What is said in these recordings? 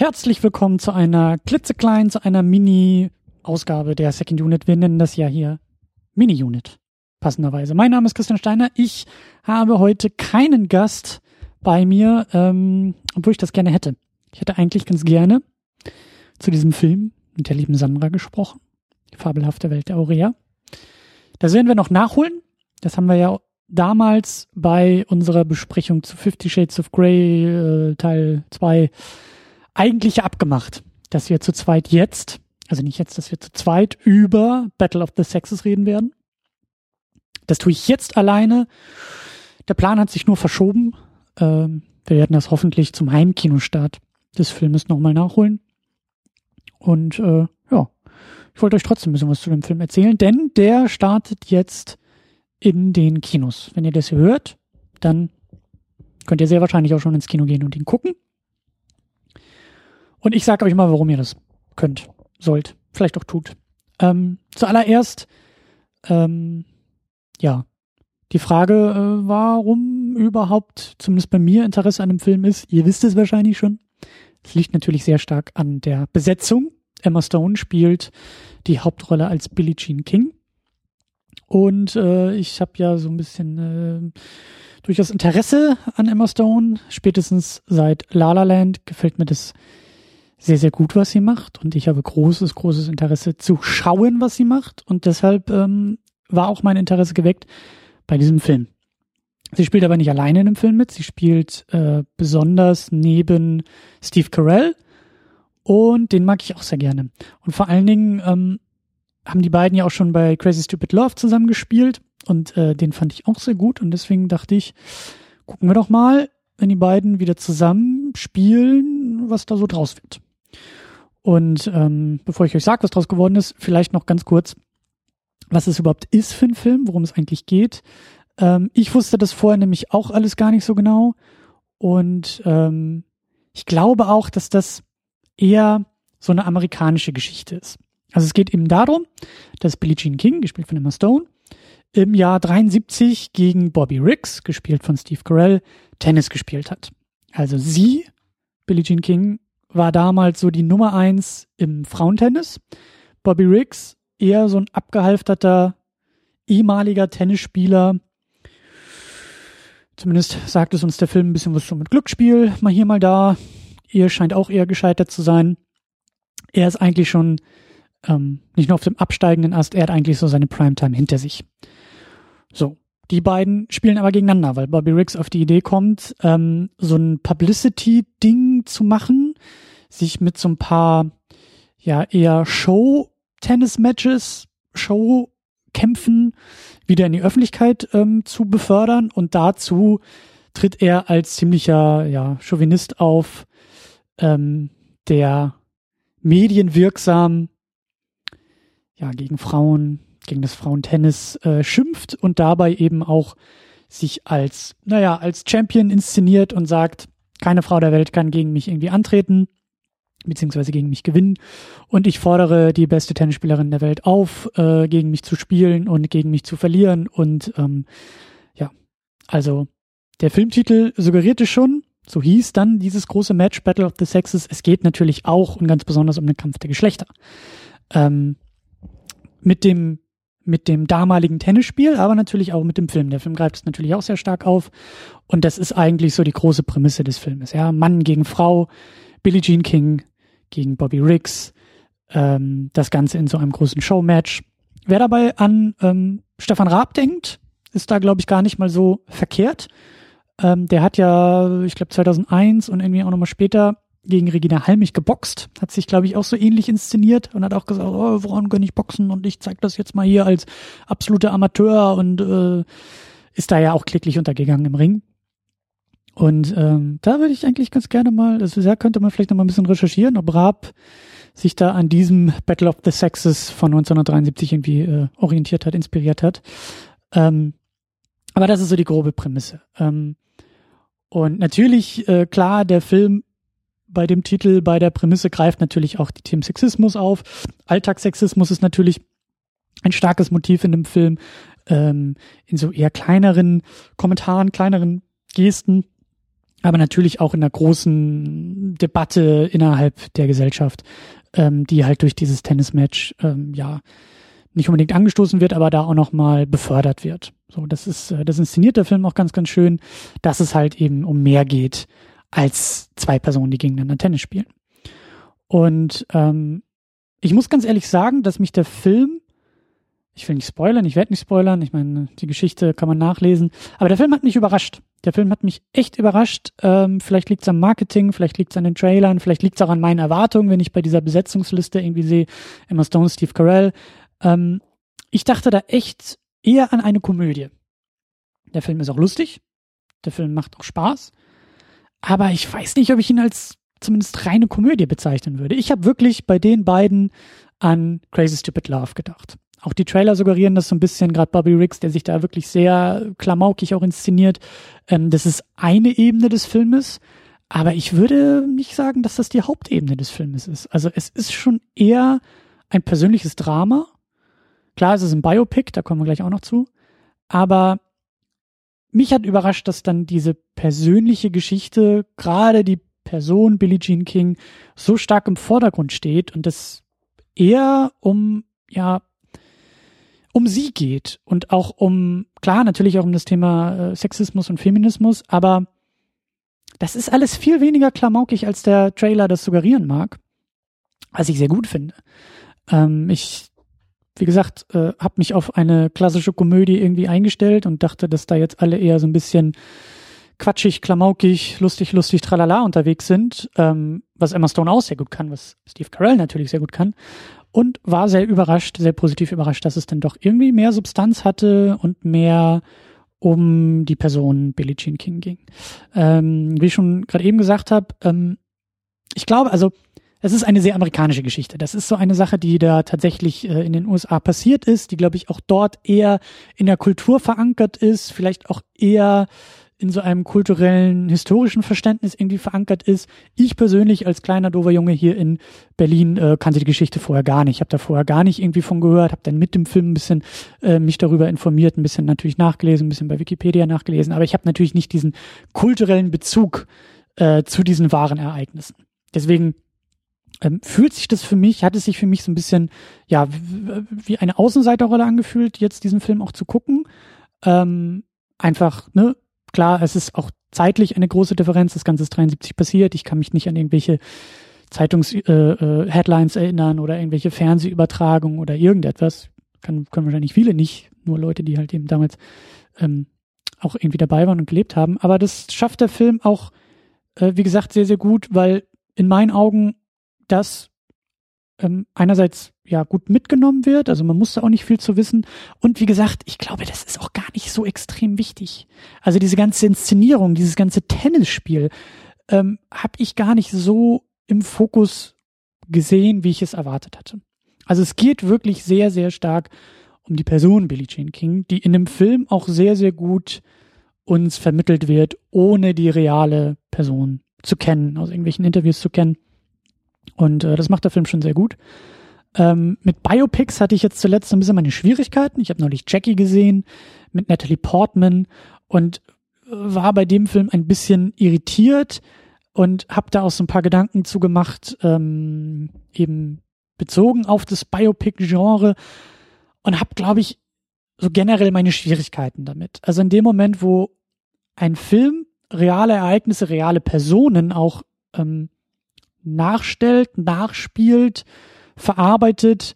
Herzlich willkommen zu einer klitzekleinen, zu einer Mini-Ausgabe der Second Unit. Wir nennen das ja hier Mini-Unit, passenderweise. Mein Name ist Christian Steiner. Ich habe heute keinen Gast bei mir, ähm, obwohl ich das gerne hätte. Ich hätte eigentlich ganz gerne zu diesem Film mit der lieben Sandra gesprochen. Die fabelhafte Welt der Aurea. Das werden wir noch nachholen. Das haben wir ja damals bei unserer Besprechung zu Fifty Shades of Grey äh, Teil 2 eigentlich abgemacht, dass wir zu zweit jetzt, also nicht jetzt, dass wir zu zweit über Battle of the Sexes reden werden. Das tue ich jetzt alleine. Der Plan hat sich nur verschoben. Ähm, wir werden das hoffentlich zum Heimkinostart des Filmes nochmal nachholen. Und äh, ja, ich wollte euch trotzdem ein bisschen was zu dem Film erzählen, denn der startet jetzt in den Kinos. Wenn ihr das hört, dann könnt ihr sehr wahrscheinlich auch schon ins Kino gehen und ihn gucken. Und ich sage euch mal, warum ihr das könnt, sollt, vielleicht auch tut. Ähm, zuallererst, ähm, ja, die Frage, äh, warum überhaupt, zumindest bei mir, Interesse an dem Film ist. Ihr wisst es wahrscheinlich schon. Es liegt natürlich sehr stark an der Besetzung. Emma Stone spielt die Hauptrolle als Billie Jean King. Und äh, ich habe ja so ein bisschen äh, durchaus Interesse an Emma Stone. Spätestens seit La La Land gefällt mir das sehr, sehr gut, was sie macht. Und ich habe großes, großes Interesse zu schauen, was sie macht. Und deshalb ähm, war auch mein Interesse geweckt bei diesem Film. Sie spielt aber nicht alleine in dem Film mit. Sie spielt äh, besonders neben Steve Carell. Und den mag ich auch sehr gerne. Und vor allen Dingen ähm, haben die beiden ja auch schon bei Crazy Stupid Love zusammen gespielt. Und äh, den fand ich auch sehr gut. Und deswegen dachte ich, gucken wir doch mal, wenn die beiden wieder zusammen spielen, was da so draus wird. Und ähm, bevor ich euch sage, was draus geworden ist, vielleicht noch ganz kurz, was es überhaupt ist für ein Film, worum es eigentlich geht. Ähm, ich wusste das vorher nämlich auch alles gar nicht so genau. Und ähm, ich glaube auch, dass das eher so eine amerikanische Geschichte ist. Also es geht eben darum, dass Billie Jean King, gespielt von Emma Stone, im Jahr 73 gegen Bobby Riggs, gespielt von Steve Carell, Tennis gespielt hat. Also sie, Billie Jean King, war damals so die Nummer eins im Frauentennis. Bobby Riggs eher so ein abgehalfterter ehemaliger Tennisspieler. Zumindest sagt es uns der Film ein bisschen was so mit Glücksspiel, mal hier, mal da. Er scheint auch eher gescheitert zu sein. Er ist eigentlich schon ähm, nicht nur auf dem absteigenden Ast, er hat eigentlich so seine Primetime hinter sich. So, die beiden spielen aber gegeneinander, weil Bobby Riggs auf die Idee kommt, ähm, so ein Publicity-Ding zu machen, sich mit so ein paar, ja, eher Show-Tennis-Matches, Show-Kämpfen wieder in die Öffentlichkeit ähm, zu befördern. Und dazu tritt er als ziemlicher, ja, Chauvinist auf, ähm, der medienwirksam, ja, gegen Frauen, gegen das Frauentennis äh, schimpft und dabei eben auch sich als, naja, als Champion inszeniert und sagt, keine Frau der Welt kann gegen mich irgendwie antreten, beziehungsweise gegen mich gewinnen. Und ich fordere die beste Tennisspielerin der Welt auf, äh, gegen mich zu spielen und gegen mich zu verlieren. Und ähm, ja, also der Filmtitel suggerierte schon, so hieß dann dieses große Match Battle of the Sexes. Es geht natürlich auch und ganz besonders um den Kampf der Geschlechter. Ähm, mit dem mit dem damaligen Tennisspiel, aber natürlich auch mit dem Film. Der Film greift es natürlich auch sehr stark auf. Und das ist eigentlich so die große Prämisse des Filmes. Ja, Mann gegen Frau, Billie Jean King gegen Bobby Riggs, ähm, das Ganze in so einem großen Showmatch. Wer dabei an ähm, Stefan Raab denkt, ist da, glaube ich, gar nicht mal so verkehrt. Ähm, der hat ja, ich glaube, 2001 und irgendwie auch nochmal später gegen Regina Halmich geboxt, hat sich, glaube ich, auch so ähnlich inszeniert und hat auch gesagt, oh, woran kann ich boxen und ich zeig das jetzt mal hier als absoluter Amateur und äh, ist da ja auch kläglich untergegangen im Ring. Und ähm, da würde ich eigentlich ganz gerne mal, also da könnte man vielleicht noch mal ein bisschen recherchieren, ob Raab sich da an diesem Battle of the Sexes von 1973 irgendwie äh, orientiert hat, inspiriert hat. Ähm, aber das ist so die grobe Prämisse. Ähm, und natürlich, äh, klar, der Film bei dem Titel, bei der Prämisse greift natürlich auch die Themen Sexismus auf. Alltagssexismus ist natürlich ein starkes Motiv in dem Film. Ähm, in so eher kleineren Kommentaren, kleineren Gesten aber natürlich auch in einer großen Debatte innerhalb der Gesellschaft, ähm, die halt durch dieses Tennismatch ähm, ja nicht unbedingt angestoßen wird, aber da auch nochmal befördert wird. So, das ist, äh, das inszeniert der Film auch ganz, ganz schön, dass es halt eben um mehr geht als zwei Personen, die gegeneinander Tennis spielen. Und ähm, ich muss ganz ehrlich sagen, dass mich der Film, ich will nicht spoilern, ich werde nicht spoilern, ich meine, die Geschichte kann man nachlesen, aber der Film hat mich überrascht. Der Film hat mich echt überrascht. Ähm, vielleicht liegt es am Marketing, vielleicht liegt es an den Trailern, vielleicht liegt es auch an meinen Erwartungen, wenn ich bei dieser Besetzungsliste irgendwie sehe, Emma Stone, Steve Carell. Ähm, ich dachte da echt eher an eine Komödie. Der Film ist auch lustig, der Film macht auch Spaß, aber ich weiß nicht, ob ich ihn als zumindest reine Komödie bezeichnen würde. Ich habe wirklich bei den beiden an Crazy Stupid Love gedacht. Auch die Trailer suggerieren das so ein bisschen, gerade Bobby Riggs, der sich da wirklich sehr klamaukig auch inszeniert. Ähm, das ist eine Ebene des Filmes, aber ich würde nicht sagen, dass das die Hauptebene des Filmes ist. Also es ist schon eher ein persönliches Drama. Klar, es ist ein Biopic, da kommen wir gleich auch noch zu. Aber mich hat überrascht, dass dann diese persönliche Geschichte, gerade die Person Billie Jean King so stark im Vordergrund steht und es eher um, ja, um sie geht und auch um, klar, natürlich auch um das Thema äh, Sexismus und Feminismus, aber das ist alles viel weniger klamaukig, als der Trailer das suggerieren mag, was ich sehr gut finde. Ähm, ich, wie gesagt, äh, habe mich auf eine klassische Komödie irgendwie eingestellt und dachte, dass da jetzt alle eher so ein bisschen quatschig, klamaukig, lustig, lustig, tralala unterwegs sind, ähm, was Emma Stone auch sehr gut kann, was Steve Carell natürlich sehr gut kann. Und war sehr überrascht, sehr positiv überrascht, dass es dann doch irgendwie mehr Substanz hatte und mehr um die Person Billie Jean King ging. Ähm, wie ich schon gerade eben gesagt habe, ähm, ich glaube, also es ist eine sehr amerikanische Geschichte. Das ist so eine Sache, die da tatsächlich äh, in den USA passiert ist, die, glaube ich, auch dort eher in der Kultur verankert ist, vielleicht auch eher in so einem kulturellen, historischen Verständnis irgendwie verankert ist. Ich persönlich als kleiner dover Junge hier in Berlin äh, kannte die Geschichte vorher gar nicht. Ich habe da vorher gar nicht irgendwie von gehört, habe dann mit dem Film ein bisschen äh, mich darüber informiert, ein bisschen natürlich nachgelesen, ein bisschen bei Wikipedia nachgelesen, aber ich habe natürlich nicht diesen kulturellen Bezug äh, zu diesen wahren Ereignissen. Deswegen ähm, fühlt sich das für mich, hat es sich für mich so ein bisschen, ja, wie eine Außenseiterrolle angefühlt, jetzt diesen Film auch zu gucken. Ähm, einfach, ne, klar, es ist auch zeitlich eine große Differenz. Das Ganze ist 73 passiert. Ich kann mich nicht an irgendwelche Zeitungs-Headlines äh, äh, erinnern oder irgendwelche Fernsehübertragungen oder irgendetwas. Kann, können wahrscheinlich viele nicht, nur Leute, die halt eben damals ähm, auch irgendwie dabei waren und gelebt haben. Aber das schafft der Film auch, äh, wie gesagt, sehr, sehr gut, weil in meinen Augen das ähm, einerseits ja gut mitgenommen wird, also man muss da auch nicht viel zu wissen. Und wie gesagt, ich glaube, das ist auch gar nicht so extrem wichtig. Also diese ganze Inszenierung, dieses ganze Tennisspiel ähm, habe ich gar nicht so im Fokus gesehen, wie ich es erwartet hatte. Also es geht wirklich sehr, sehr stark um die Person Billie Jean King, die in dem Film auch sehr, sehr gut uns vermittelt wird, ohne die reale Person zu kennen, aus irgendwelchen Interviews zu kennen. Und äh, das macht der Film schon sehr gut. Ähm, mit Biopics hatte ich jetzt zuletzt ein bisschen meine Schwierigkeiten. Ich habe neulich Jackie gesehen mit Natalie Portman und äh, war bei dem Film ein bisschen irritiert und habe da auch so ein paar Gedanken zugemacht, ähm, eben bezogen auf das Biopic-Genre und habe, glaube ich, so generell meine Schwierigkeiten damit. Also in dem Moment, wo ein Film reale Ereignisse, reale Personen auch ähm, nachstellt, nachspielt, verarbeitet,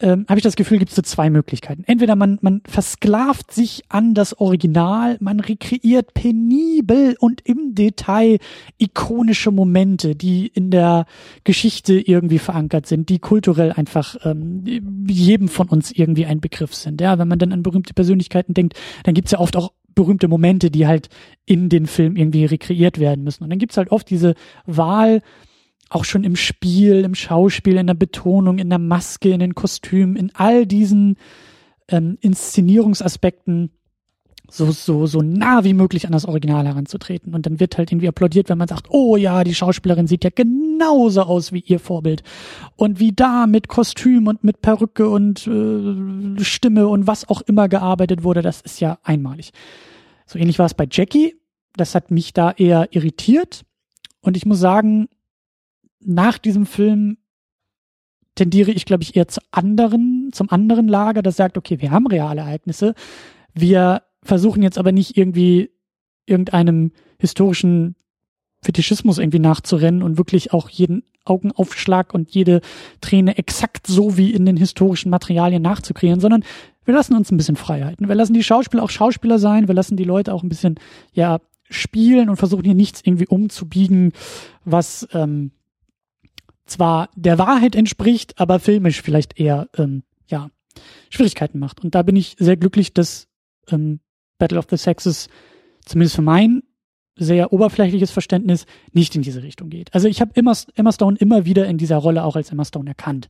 ähm, habe ich das Gefühl, gibt es so zwei Möglichkeiten. Entweder man, man versklavt sich an das Original, man rekreiert penibel und im Detail ikonische Momente, die in der Geschichte irgendwie verankert sind, die kulturell einfach ähm, jedem von uns irgendwie ein Begriff sind. Ja, wenn man dann an berühmte Persönlichkeiten denkt, dann gibt's ja oft auch berühmte Momente, die halt in den Film irgendwie rekreiert werden müssen. Und dann gibt's halt oft diese Wahl, auch schon im Spiel, im Schauspiel, in der Betonung, in der Maske, in den Kostümen, in all diesen ähm, Inszenierungsaspekten so, so, so nah wie möglich an das Original heranzutreten. Und dann wird halt irgendwie applaudiert, wenn man sagt, oh ja, die Schauspielerin sieht ja genauso aus wie ihr Vorbild. Und wie da mit Kostüm und mit Perücke und äh, Stimme und was auch immer gearbeitet wurde, das ist ja einmalig. So ähnlich war es bei Jackie das hat mich da eher irritiert. Und ich muss sagen, nach diesem Film tendiere ich, glaube ich, eher zu anderen, zum anderen Lager, das sagt, okay, wir haben reale Ereignisse. Wir versuchen jetzt aber nicht irgendwie irgendeinem historischen Fetischismus irgendwie nachzurennen und wirklich auch jeden Augenaufschlag und jede Träne exakt so wie in den historischen Materialien nachzukreieren, sondern wir lassen uns ein bisschen Freiheiten. Wir lassen die Schauspieler auch Schauspieler sein, wir lassen die Leute auch ein bisschen, ja, spielen und versuchen hier nichts irgendwie umzubiegen, was ähm, zwar der Wahrheit entspricht, aber filmisch vielleicht eher, ähm, ja, Schwierigkeiten macht. Und da bin ich sehr glücklich, dass ähm, Battle of the Sexes zumindest für mein sehr oberflächliches Verständnis nicht in diese Richtung geht. Also ich habe Emma, Emma Stone immer wieder in dieser Rolle auch als Emma Stone erkannt.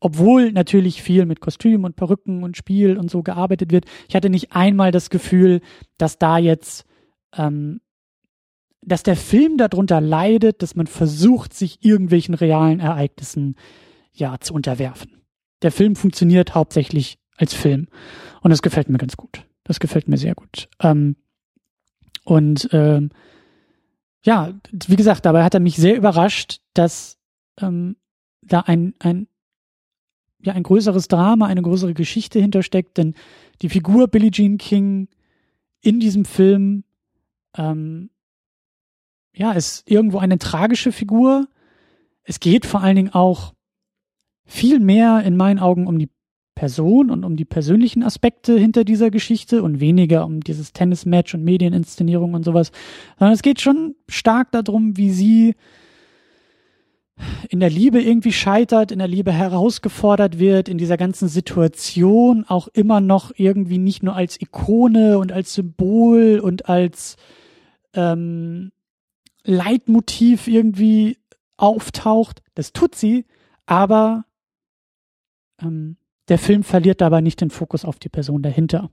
Obwohl natürlich viel mit Kostüm und Perücken und Spiel und so gearbeitet wird. Ich hatte nicht einmal das Gefühl, dass da jetzt, ähm, dass der Film darunter leidet, dass man versucht, sich irgendwelchen realen Ereignissen ja zu unterwerfen. Der Film funktioniert hauptsächlich als Film und das gefällt mir ganz gut. Das gefällt mir sehr gut. Ähm, und ähm, ja, wie gesagt, dabei hat er mich sehr überrascht, dass ähm, da ein, ein, ja, ein größeres Drama, eine größere Geschichte hintersteckt, denn die Figur Billie Jean King in diesem Film ähm, ja, ist irgendwo eine tragische Figur. Es geht vor allen Dingen auch viel mehr in meinen Augen um die Person und um die persönlichen Aspekte hinter dieser Geschichte und weniger um dieses Tennismatch und Medieninszenierung und sowas, sondern es geht schon stark darum, wie sie in der Liebe irgendwie scheitert, in der Liebe herausgefordert wird, in dieser ganzen Situation auch immer noch irgendwie nicht nur als Ikone und als Symbol und als ähm, Leitmotiv irgendwie auftaucht. Das tut sie, aber ähm, der Film verliert dabei nicht den Fokus auf die Person dahinter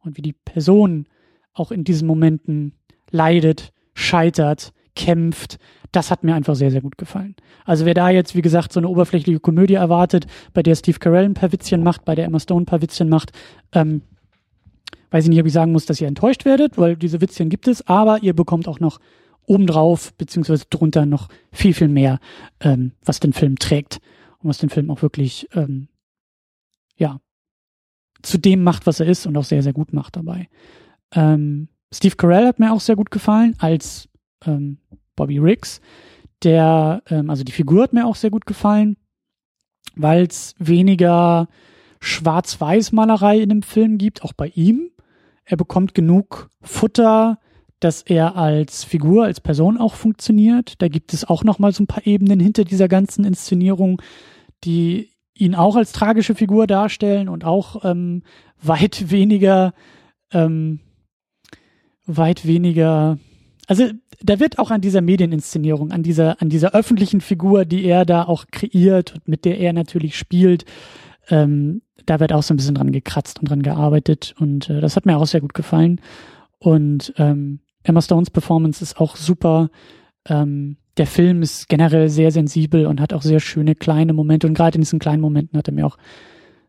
und wie die Person auch in diesen Momenten leidet, scheitert, kämpft. Das hat mir einfach sehr, sehr gut gefallen. Also wer da jetzt, wie gesagt, so eine oberflächliche Komödie erwartet, bei der Steve Carell ein paar Witzchen macht, bei der Emma Stone ein paar Witzchen macht, ähm, weiß ich nicht, ob ich sagen muss, dass ihr enttäuscht werdet, weil diese Witzchen gibt es, aber ihr bekommt auch noch obendrauf, beziehungsweise drunter noch viel, viel mehr, ähm, was den Film trägt und was den Film auch wirklich ähm, ja, zu dem macht, was er ist und auch sehr, sehr gut macht dabei. Ähm, Steve Carell hat mir auch sehr gut gefallen als ähm, Bobby Riggs. Der, ähm, also die Figur hat mir auch sehr gut gefallen, weil es weniger Schwarz-Weiß-Malerei in dem Film gibt, auch bei ihm. Er bekommt genug Futter, dass er als Figur, als Person auch funktioniert. Da gibt es auch noch mal so ein paar Ebenen hinter dieser ganzen Inszenierung, die ihn auch als tragische Figur darstellen und auch ähm, weit weniger, ähm, weit weniger, also da wird auch an dieser Medieninszenierung, an dieser, an dieser öffentlichen Figur, die er da auch kreiert und mit der er natürlich spielt, ähm, da wird auch so ein bisschen dran gekratzt und dran gearbeitet und äh, das hat mir auch sehr gut gefallen. Und ähm, Emma Stones Performance ist auch super. Ähm, der Film ist generell sehr sensibel und hat auch sehr schöne kleine Momente. Und gerade in diesen kleinen Momenten hat er mir auch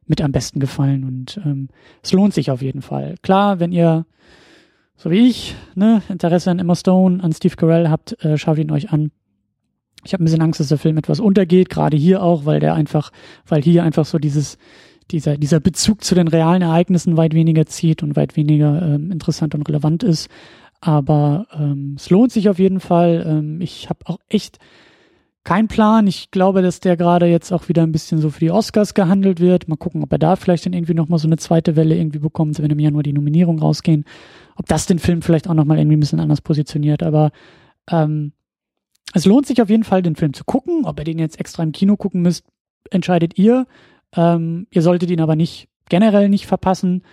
mit am besten gefallen. Und ähm, es lohnt sich auf jeden Fall. Klar, wenn ihr, so wie ich, ne, Interesse an Emma Stone, an Steve Carell habt, äh, schaut ihn euch an. Ich habe ein bisschen Angst, dass der Film etwas untergeht, gerade hier auch, weil der einfach, weil hier einfach so dieses, dieser, dieser Bezug zu den realen Ereignissen weit weniger zieht und weit weniger ähm, interessant und relevant ist. Aber ähm, es lohnt sich auf jeden Fall. Ähm, ich habe auch echt keinen Plan. Ich glaube, dass der gerade jetzt auch wieder ein bisschen so für die Oscars gehandelt wird. Mal gucken, ob er da vielleicht dann irgendwie nochmal so eine zweite Welle irgendwie bekommt, wenn im Januar die Nominierung rausgehen. Ob das den Film vielleicht auch nochmal irgendwie ein bisschen anders positioniert. Aber ähm, es lohnt sich auf jeden Fall, den Film zu gucken. Ob ihr den jetzt extra im Kino gucken müsst, entscheidet ihr. Ähm, ihr solltet ihn aber nicht generell nicht verpassen.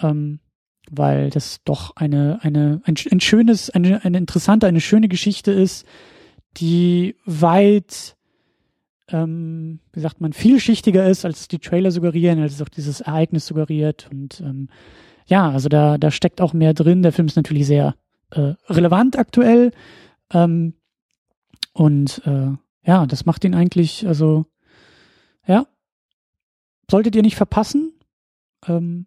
Ähm, weil das doch eine, eine, ein, ein schönes, eine, eine interessante, eine schöne Geschichte ist, die weit, ähm, wie sagt man, vielschichtiger ist, als die Trailer suggerieren, als es auch dieses Ereignis suggeriert. Und ähm, ja, also da, da steckt auch mehr drin. Der Film ist natürlich sehr äh, relevant aktuell. Ähm, und äh, ja, das macht ihn eigentlich, also ja, solltet ihr nicht verpassen. Ähm,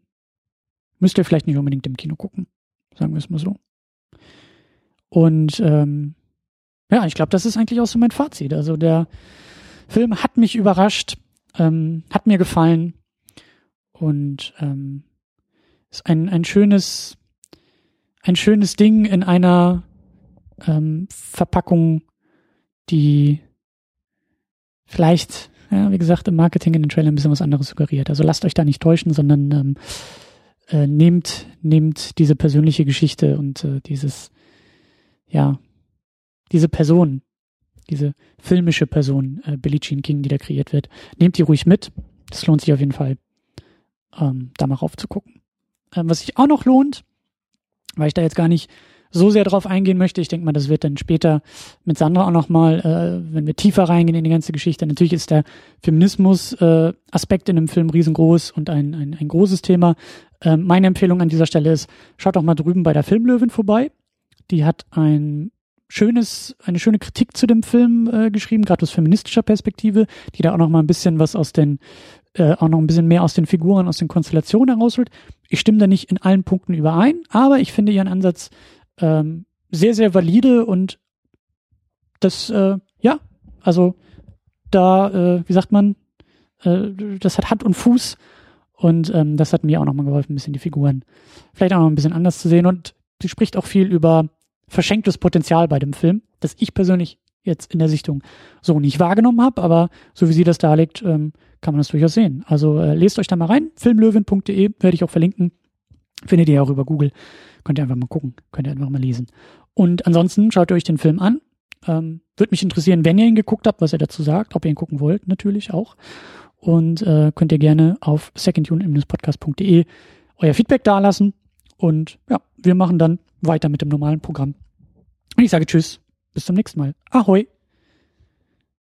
Müsst ihr vielleicht nicht unbedingt im Kino gucken. Sagen wir es mal so. Und ähm, ja, ich glaube, das ist eigentlich auch so mein Fazit. Also der Film hat mich überrascht, ähm, hat mir gefallen und ähm, ist ein, ein schönes, ein schönes Ding in einer ähm, Verpackung, die vielleicht, ja, wie gesagt, im Marketing in den Trailer ein bisschen was anderes suggeriert. Also lasst euch da nicht täuschen, sondern ähm, äh, nehmt, nehmt diese persönliche Geschichte und äh, dieses, ja, diese Person, diese filmische Person, äh, Billie Jean King, die da kreiert wird, nehmt die ruhig mit. Das lohnt sich auf jeden Fall, ähm, da mal raufzugucken. Ähm, was sich auch noch lohnt, weil ich da jetzt gar nicht so sehr drauf eingehen möchte. Ich denke mal, das wird dann später mit Sandra auch nochmal, äh, wenn wir tiefer reingehen in die ganze Geschichte. Natürlich ist der Feminismus-Aspekt äh, in dem Film riesengroß und ein, ein, ein großes Thema. Äh, meine Empfehlung an dieser Stelle ist, schaut doch mal drüben bei der Filmlöwin vorbei. Die hat ein schönes, eine schöne Kritik zu dem Film äh, geschrieben, gerade aus feministischer Perspektive, die da auch noch mal ein bisschen was aus den, äh, auch noch ein bisschen mehr aus den Figuren, aus den Konstellationen herausholt. Ich stimme da nicht in allen Punkten überein, aber ich finde ihren Ansatz ähm, sehr, sehr valide und das, äh, ja, also da, äh, wie sagt man, äh, das hat Hand und Fuß und ähm, das hat mir auch nochmal geholfen, ein bisschen die Figuren vielleicht auch noch ein bisschen anders zu sehen und sie spricht auch viel über verschenktes Potenzial bei dem Film, das ich persönlich jetzt in der Sichtung so nicht wahrgenommen habe, aber so wie sie das darlegt, ähm, kann man das durchaus sehen. Also äh, lest euch da mal rein, filmlöwen.de werde ich auch verlinken. Findet ihr auch über Google. Könnt ihr einfach mal gucken, könnt ihr einfach mal lesen. Und ansonsten schaut ihr euch den Film an. Ähm, Würde mich interessieren, wenn ihr ihn geguckt habt, was er dazu sagt, ob ihr ihn gucken wollt, natürlich auch. Und äh, könnt ihr gerne auf secondunit-podcast.de euer Feedback dalassen. Und ja, wir machen dann weiter mit dem normalen Programm. Und ich sage Tschüss, bis zum nächsten Mal. Ahoi!